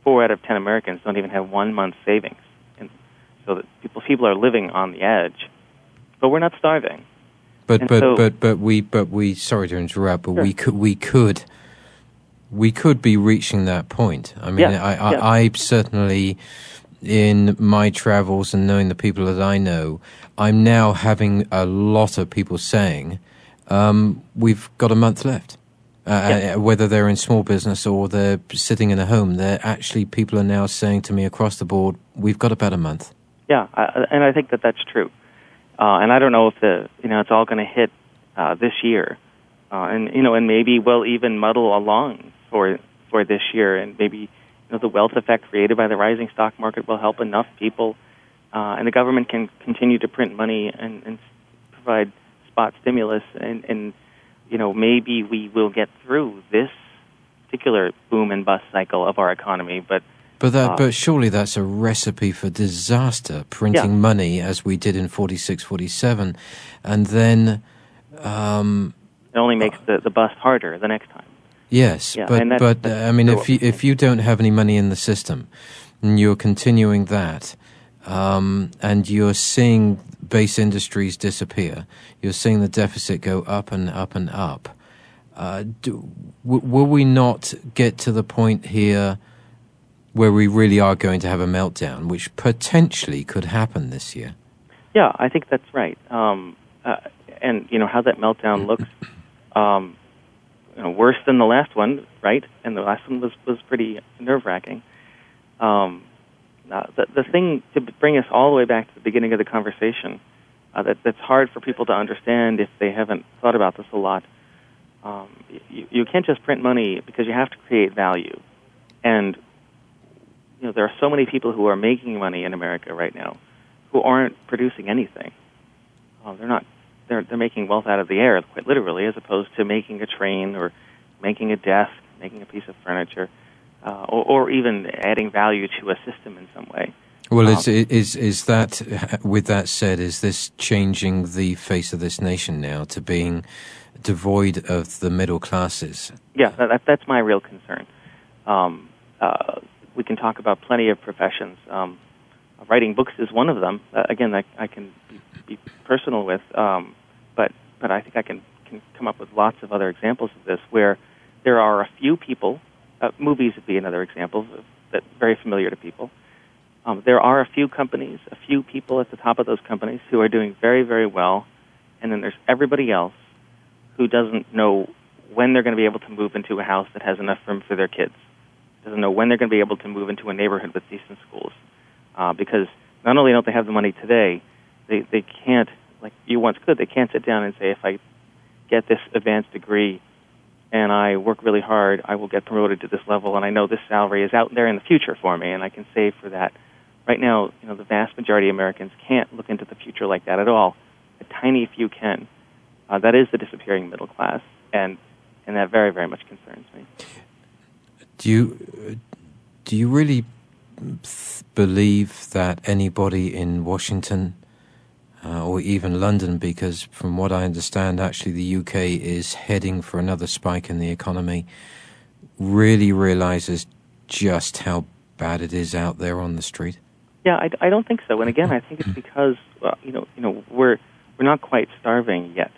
four out of ten Americans don't even have one month's savings, and so that people people are living on the edge, but we're not starving. But and but so, but but we but we sorry to interrupt, but sure. we could we could we could be reaching that point. I mean, yeah, I, I, yeah. I, certainly, in my travels and knowing the people that I know, I'm now having a lot of people saying, um, we've got a month left. Uh, yeah. Uh, whether they're in small business or they're sitting in a home, they're actually people are now saying to me across the board, we've got about a month. Yeah, I, and I think that that's true. Uh, and I don't know if the you know it's all going to hit uh, this year, uh, and you know, and maybe we'll even muddle along for for this year, and maybe you know the wealth effect created by the rising stock market will help enough people, uh, and the government can continue to print money and, and provide spot stimulus, and, and you know maybe we will get through this particular boom and bust cycle of our economy, but but that, uh, but surely that's a recipe for disaster, printing yeah. money as we did in 46, 47, and then um, it only makes the, the bust harder the next time. Yes, yeah, but that's, but that's, uh, I mean, if you if you don't have any money in the system, and you're continuing that, um, and you're seeing base industries disappear, you're seeing the deficit go up and up and up. Uh, do, w- will we not get to the point here where we really are going to have a meltdown, which potentially could happen this year? Yeah, I think that's right. Um, uh, and you know how that meltdown looks. Um, you know, worse than the last one, right? And the last one was was pretty nerve wracking. Um, uh, the the thing to bring us all the way back to the beginning of the conversation uh, that that's hard for people to understand if they haven't thought about this a lot. Um, you, you can't just print money because you have to create value, and you know there are so many people who are making money in America right now who aren't producing anything. Uh, they're not they're they're making wealth out of the air, quite literally, as opposed to making a train or making a desk, making a piece of furniture, uh, or, or even adding value to a system in some way. Well, um, is, is is that with that said, is this changing the face of this nation now to being devoid of the middle classes? Yeah, that, that's my real concern. Um, uh, we can talk about plenty of professions. Um, writing books is one of them. Uh, again, I, I can be, be personal with. Um, but but I think I can can come up with lots of other examples of this where there are a few people. Uh, movies would be another example that very familiar to people. Um, there are a few companies, a few people at the top of those companies who are doing very very well, and then there's everybody else who doesn't know when they're going to be able to move into a house that has enough room for their kids, doesn't know when they're going to be able to move into a neighborhood with decent schools, uh, because not only don't they have the money today, they they can't like you once could. They can't sit down and say, if I get this advanced degree and I work really hard, I will get promoted to this level, and I know this salary is out there in the future for me, and I can save for that. Right now, you know, the vast majority of Americans can't look into the future like that at all. A tiny few can. Uh, that is the disappearing middle class, and and that very, very much concerns me. Do you do you really believe that anybody in Washington uh, or even London, because from what I understand, actually the UK is heading for another spike in the economy, really realizes just how bad it is out there on the street? Yeah, I, I don't think so. And again, I think it's because well, you know, you know, we're we're not quite starving yet,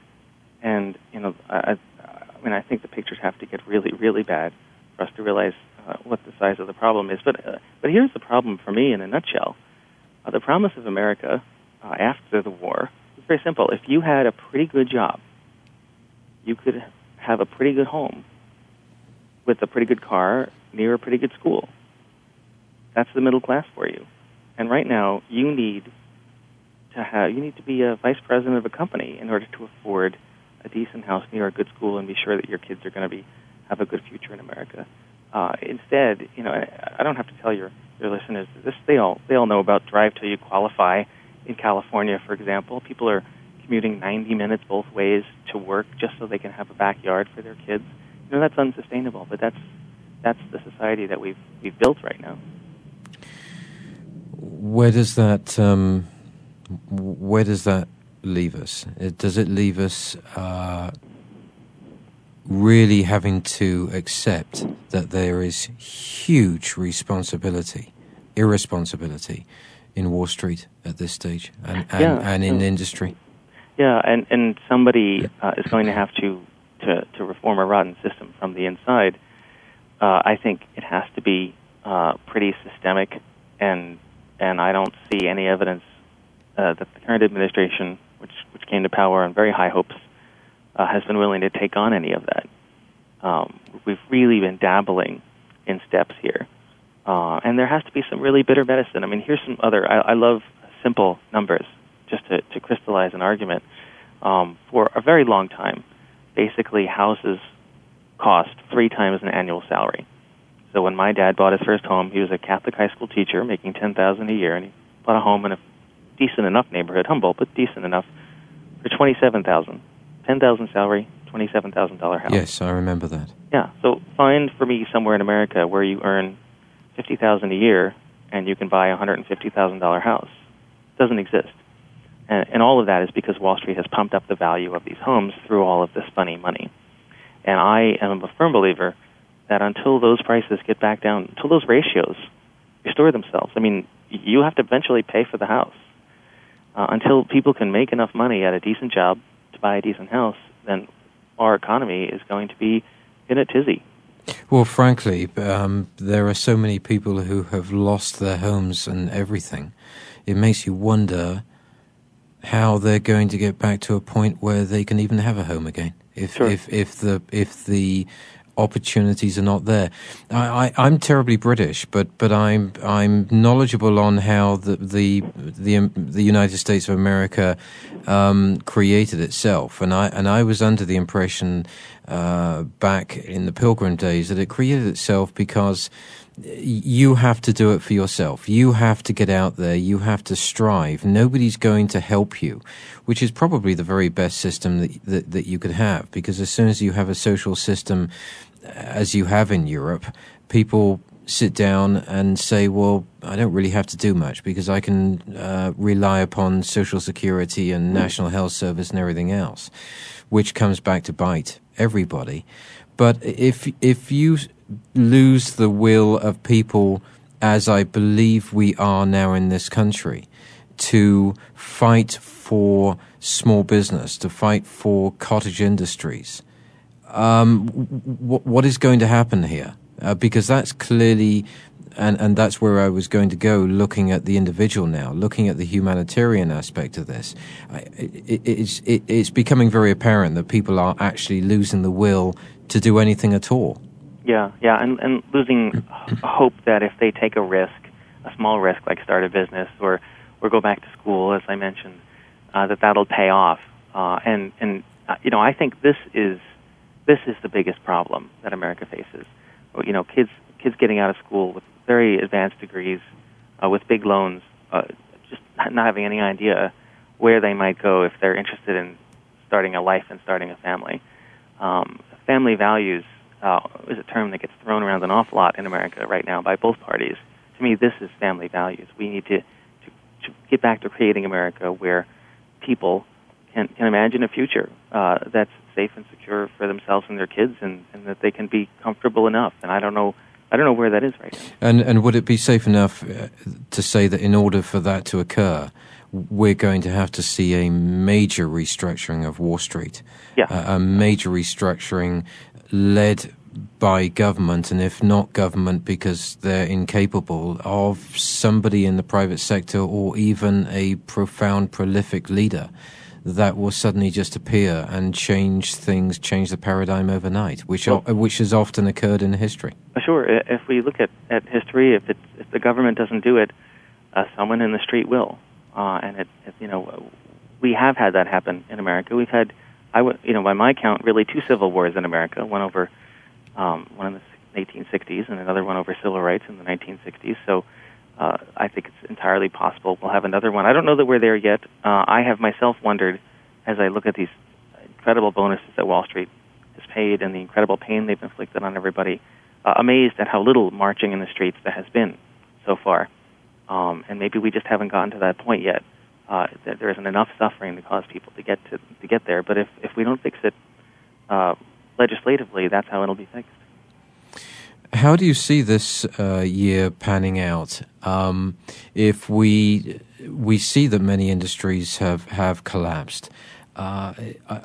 and you know, I, I mean, I think the pictures have to get really, really bad for us to realize uh, what the size of the problem is. But uh, but here's the problem for me in a nutshell: uh, the promise of America uh, after the war was very simple. If you had a pretty good job, you could have a pretty good home with a pretty good car near a pretty good school. That's the middle class for you. And right now, you need to have you need to be a vice president of a company in order to afford a decent house near a good school and be sure that your kids are going to be have a good future in America. Uh, instead, you know, I, I don't have to tell your your listeners this. They all they all know about drive till you qualify in California, for example, people are commuting 90 minutes both ways to work just so they can have a backyard for their kids. You know that's unsustainable, but that's that's the society that we've we've built right now. Where does that um, where does that leave us? Does it leave us uh, really having to accept that there is huge responsibility, irresponsibility in Wall Street at this stage and, and, yeah, and in industry. Yeah, and, and somebody uh, is going to have to, to, to reform a rotten system from the inside. Uh, I think it has to be uh, pretty systemic, and and I don't see any evidence uh, that the current administration, which which came to power on very high hopes, uh, has been willing to take on any of that. Um, we've really been dabbling in steps here. Uh, and there has to be some really bitter medicine. I mean, here's some other. I, I love simple numbers just to, to crystallize an argument. Um, for a very long time, basically houses cost three times an annual salary. So when my dad bought his first home, he was a Catholic high school teacher making ten thousand a year, and he bought a home in a decent enough neighborhood, humble but decent enough, for twenty seven thousand. Ten thousand salary, twenty-seven thousand dollar house. Yes, I remember that. Yeah. So find for me somewhere in America where you earn fifty thousand a year and you can buy a hundred and fifty thousand dollar house. doesn't exist. And, and all of that is because Wall Street has pumped up the value of these homes through all of this funny money. And I am a firm believer that until those prices get back down, until those ratios restore themselves, I mean, you have to eventually pay for the house. Uh, until people can make enough money at a decent job to buy a decent house, then our economy is going to be in a tizzy. Well, frankly, um, there are so many people who have lost their homes and everything. It makes you wonder how they're going to get back to a point where they can even have a home again. If sure. if if the if the opportunities are not there. I, am terribly British, but but I'm I'm knowledgeable on how the the the, um, the United States of America um, created itself, and I and I was under the impression uh, back in the Pilgrim days that it created itself because you have to do it for yourself. You have to get out there. You have to strive. Nobody's going to help you, which is probably the very best system that, that, that you could have. Because as soon as you have a social system, as you have in Europe, people sit down and say, well, I don't really have to do much because I can uh, rely upon social security and national health service and everything else, which comes back to bite everybody. But if if you lose the will of people, as I believe we are now in this country, to fight for small business, to fight for cottage industries. Um, w- what is going to happen here? Uh, because that's clearly, and, and that's where I was going to go, looking at the individual now, looking at the humanitarian aspect of this. I, it, it's, it, it's becoming very apparent that people are actually losing the will to do anything at all. Yeah, yeah, and and losing hope that if they take a risk, a small risk like start a business or or go back to school, as I mentioned, uh, that that'll pay off. Uh, and and uh, you know, I think this is this is the biggest problem that America faces. You know, kids kids getting out of school with very advanced degrees, uh, with big loans, uh, just not having any idea where they might go if they're interested in starting a life and starting a family. Um, family values uh, is a term that gets thrown around an awful lot in America right now by both parties. To me, this is family values. We need to, to, to get back to creating America where people can, can imagine a future uh, that's safe and secure for themselves and their kids, and, and that they can be comfortable enough. And I don't know. I don't know where that is right now. And and would it be safe enough uh, to say that in order for that to occur, we're going to have to see a major restructuring of Wall Street, yeah. uh, a major restructuring led by government, and if not government because they're incapable, of somebody in the private sector or even a profound, prolific leader that will suddenly just appear and change things, change the paradigm overnight, which well, are, which has often occurred in history. Sure. If we look at, at history, if, if the government doesn't do it, uh, someone in the street will. Uh, and it, it, you know, we have had that happen in America. We've had I would, you know, by my count, really two civil wars in America. One over um, one in the 1860s, and another one over civil rights in the 1960s. So uh, I think it's entirely possible we'll have another one. I don't know that we're there yet. Uh, I have myself wondered, as I look at these incredible bonuses that Wall Street has paid and the incredible pain they've inflicted on everybody, uh, amazed at how little marching in the streets there has been so far. Um, and maybe we just haven't gotten to that point yet uh, that there isn't enough suffering to cause people to get to to get there. But if if we don't fix it uh, legislatively, that's how it'll be fixed. How do you see this uh, year panning out? Um, if we we see that many industries have have collapsed, uh,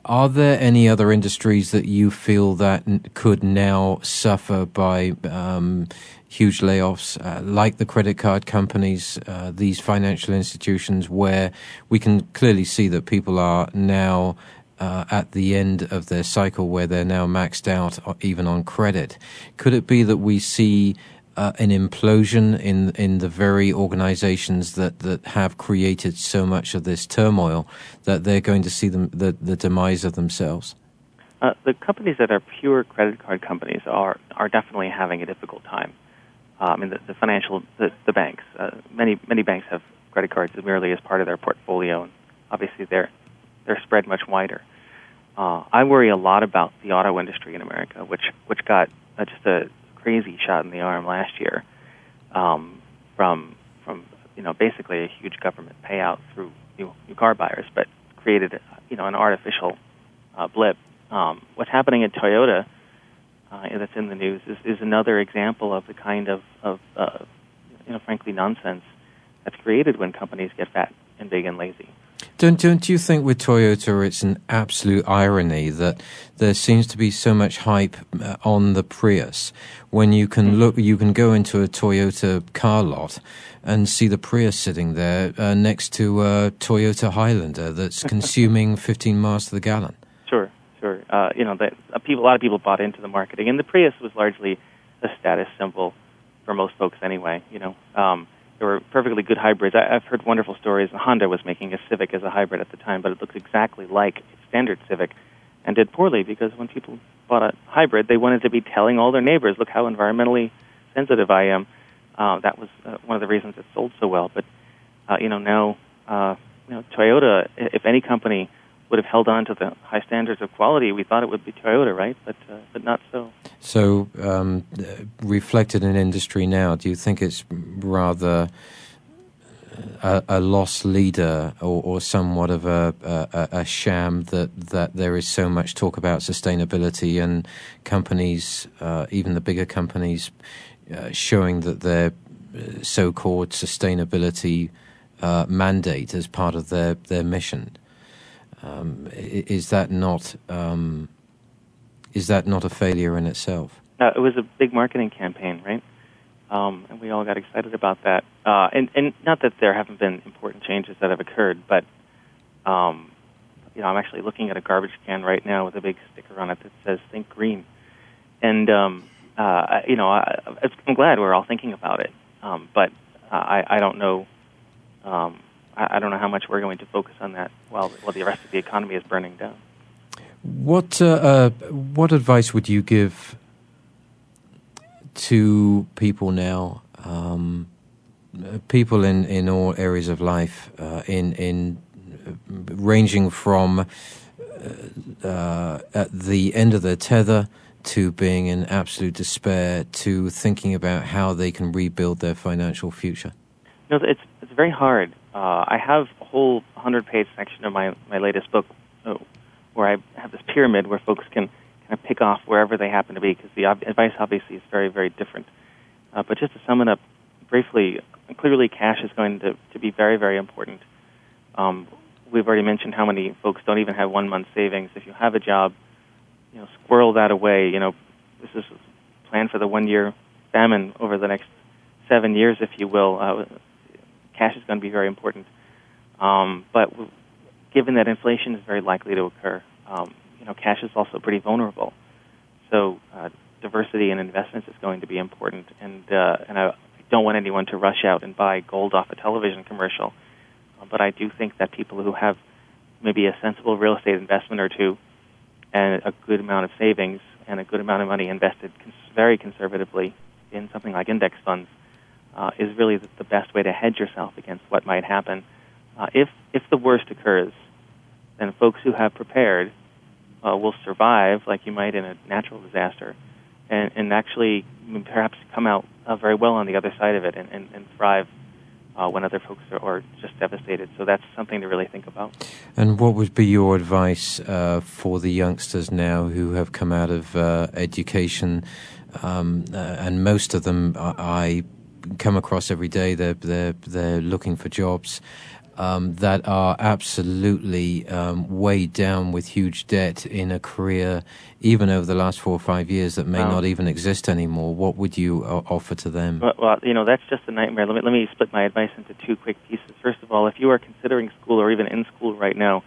are there any other industries that you feel that could now suffer by um, huge layoffs, uh, like the credit card companies, uh, these financial institutions, where we can clearly see that people are now uh, at the end of their cycle where they're now maxed out uh, even on credit. Could it be that we see uh, an implosion in in the very organizations that, that have created so much of this turmoil that they're going to see them the, the demise of themselves? Uh, the companies that are pure credit card companies are are definitely having a difficult time. Uh, I mean, the, the financial, the, the banks. Uh, many many banks have credit cards merely as part of their portfolio, and obviously they're they're spread much wider. uh, I worry a lot about the auto industry in America, which which got uh, just a crazy shot in the arm last year um, from from you know basically a huge government payout through new, new car buyers, but created you know an artificial uh, blip. Um, what's happening at Toyota uh, that's in the news is, is another example of the kind of, of uh, you know frankly nonsense that's created when companies get fat and big and lazy. Don't, don't you think with Toyota it's an absolute irony that there seems to be so much hype uh, on the Prius when you can mm-hmm. look, you can go into a Toyota car lot and see the Prius sitting there uh, next to a Toyota Highlander that's consuming 15 miles to the gallon. Sure, sure. Uh, you know, that people, a lot of people bought into the marketing, and the Prius was largely a status symbol for most folks anyway. You know, um, there perfectly good hybrids. I, I've heard wonderful stories. Honda was making a Civic as a hybrid at the time, but it looks exactly like standard Civic, and did poorly because when people bought a hybrid, they wanted to be telling all their neighbors, "Look how environmentally sensitive I am." Uh, that was uh, one of the reasons it sold so well. But uh, you know now, uh, you know, Toyota, if any company would have held on to the high standards of quality, we thought it would be Toyota, right? But uh, but not so. So, um, reflected in industry now, do you think it's rather a, a leader or, or somewhat of a, a, a, sham that, that there is so much talk about sustainability and companies, uh, even the bigger companies, uh, showing that their uh, so-called sustainability uh, mandate as part of their, their mission? Um, is that not um, is that not a failure in itself? It was a big marketing campaign, right? Um, and we all got excited about that. Uh, and, and not that there haven't been important changes that have occurred, but um, you know, I'm actually looking at a garbage can right now with a big sticker on it that says "Think Green," and um, uh, you know, I, I'm glad we're all thinking about it. Um, but uh, I, I don't know um, I, I don't know how much we're going to focus on that while while the rest of the economy is burning down. What uh, uh, what advice would you give to people now? Um, people in, in all areas of life, uh, in in uh, ranging from uh, uh, at the end of their tether to being in absolute despair to thinking about how they can rebuild their financial future. No, it's it's very hard. Uh, I have a whole 100 page section of my, my latest book uh, where I have this pyramid where folks can kind of pick off wherever they happen to be because the ob- advice obviously is very, very different. Uh, but just to sum it up briefly, clearly cash is going to, to be very, very important. Um, we've already mentioned how many folks don't even have one month savings. If you have a job, you know, squirrel that away. You know, this is plan for the one year famine over the next seven years, if you will. Uh, cash is going to be very important. Um, but w- given that inflation is very likely to occur, um, you know, cash is also pretty vulnerable. So uh, diversity in investments is going to be important. And uh, and I don't want anyone to rush out and buy gold off a television commercial. Uh, but I do think that people who have maybe a sensible real estate investment or two and a good amount of savings and a good amount of money invested cons- very conservatively in something like index funds uh, is really the, best way to hedge yourself against what might happen. Uh, if if the worst occurs, then folks who have prepared uh, will survive, like you might in a natural disaster, and, and actually perhaps come out uh, very well on the other side of it and, and, and thrive uh, when other folks are, just devastated. So that's something to really think about. And what would be your advice uh, for the youngsters now who have come out of education? Um, and most of them, I come across every day. They're they're they're looking for jobs um, that are absolutely um, weighed down with huge debt in a career, even over the last four or five years, that may wow. not even exist anymore. What would you uh, offer to them? Well, well, you know, that's just a nightmare. Let me let me split my advice into two quick pieces. First of all, if you are considering school or even in school right now,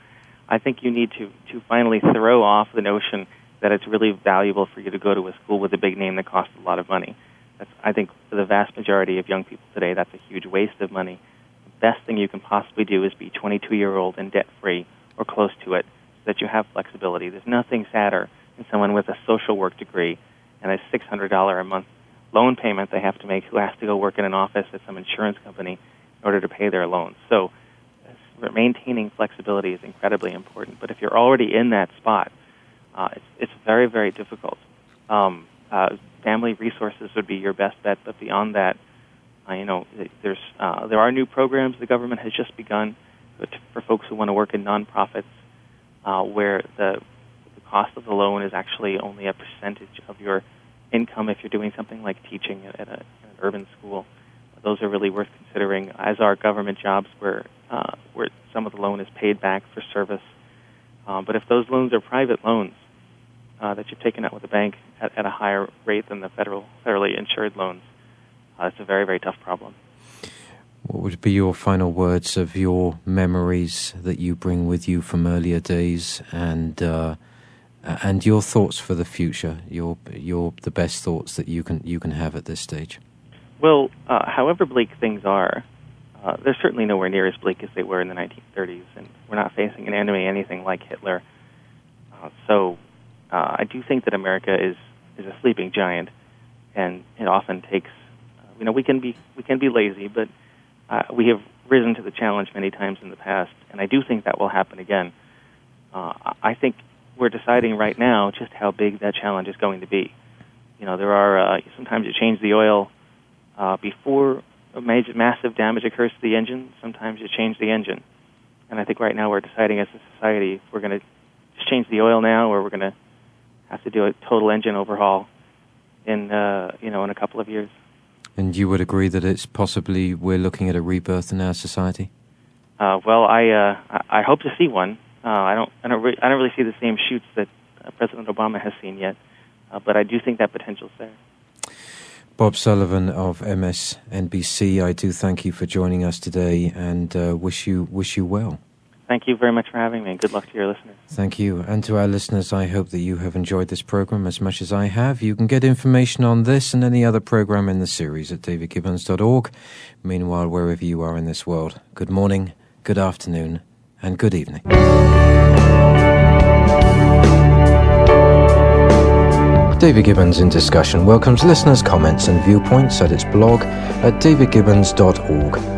I think you need to to finally throw off the notion that it's really valuable for you to go to a school with a big name that costs a lot of money. That's, I think for the vast majority of young people today, that's a huge waste of money. The best thing you can possibly do is be 22 year old and debt free or close to it so that you have flexibility. There's nothing sadder than someone with a social work degree and a $600 a month loan payment they have to make who has to go work in an office at some insurance company in order to pay their loans. So maintaining flexibility is incredibly important. But if you're already in that spot, uh, it's, it's very, very difficult. Um, uh, family resources would be your best bet, but beyond that, uh, you know, there's uh, there are new programs the government has just begun for folks who want to work in nonprofits, uh, where the the cost of the loan is actually only a percentage of your income if you're doing something like teaching at, a, an urban school. Those are really worth considering, as are government jobs where uh, where some of the loan is paid back for service. Um, but if those loans are private loans uh, that you've taken out with a bank at, at a higher rate than the federal federally insured loans, uh, it's a very, very tough problem. What would be your final words of your memories that you bring with you from earlier days, and uh, and your thoughts for the future? Your your the best thoughts that you can you can have at this stage. Well, uh, however bleak things are, uh, they're certainly nowhere near as bleak as they were in the 1930s, and we're not facing an enemy anything like Hitler. Uh, so, uh, I do think that America is is a sleeping giant, and it often takes you know, we can be we can be lazy, but uh, we have risen to the challenge many times in the past, and I do think that will happen again. Uh, I think we're deciding right now just how big that challenge is going to be. You know, there are uh, sometimes you change the oil uh, before a major, massive damage occurs to the engine. Sometimes you change the engine, and I think right now we're deciding as a society if we're going to just change the oil now, or we're going to have to do a total engine overhaul in uh, you know in a couple of years. And you would agree that it's possibly we're looking at a rebirth in our society? Uh, well, I uh, I hope to see one. Uh, I don't I don't, re- I don't really see the same shoots that uh, President Obama has seen yet, uh, but I do think that potential's there. Bob Sullivan of MSNBC, I do thank you for joining us today and uh, wish you wish you well. Thank you very much for having me, and good luck to your listeners. Thank you. And to our listeners, I hope that you have enjoyed this program as much as I have. You can get information on this and any other program in the series at davidgibbons.org. Meanwhile, wherever you are in this world, good morning, good afternoon, and good evening. David Gibbons in Discussion welcomes listeners' comments and viewpoints at its blog at davidgibbons.org.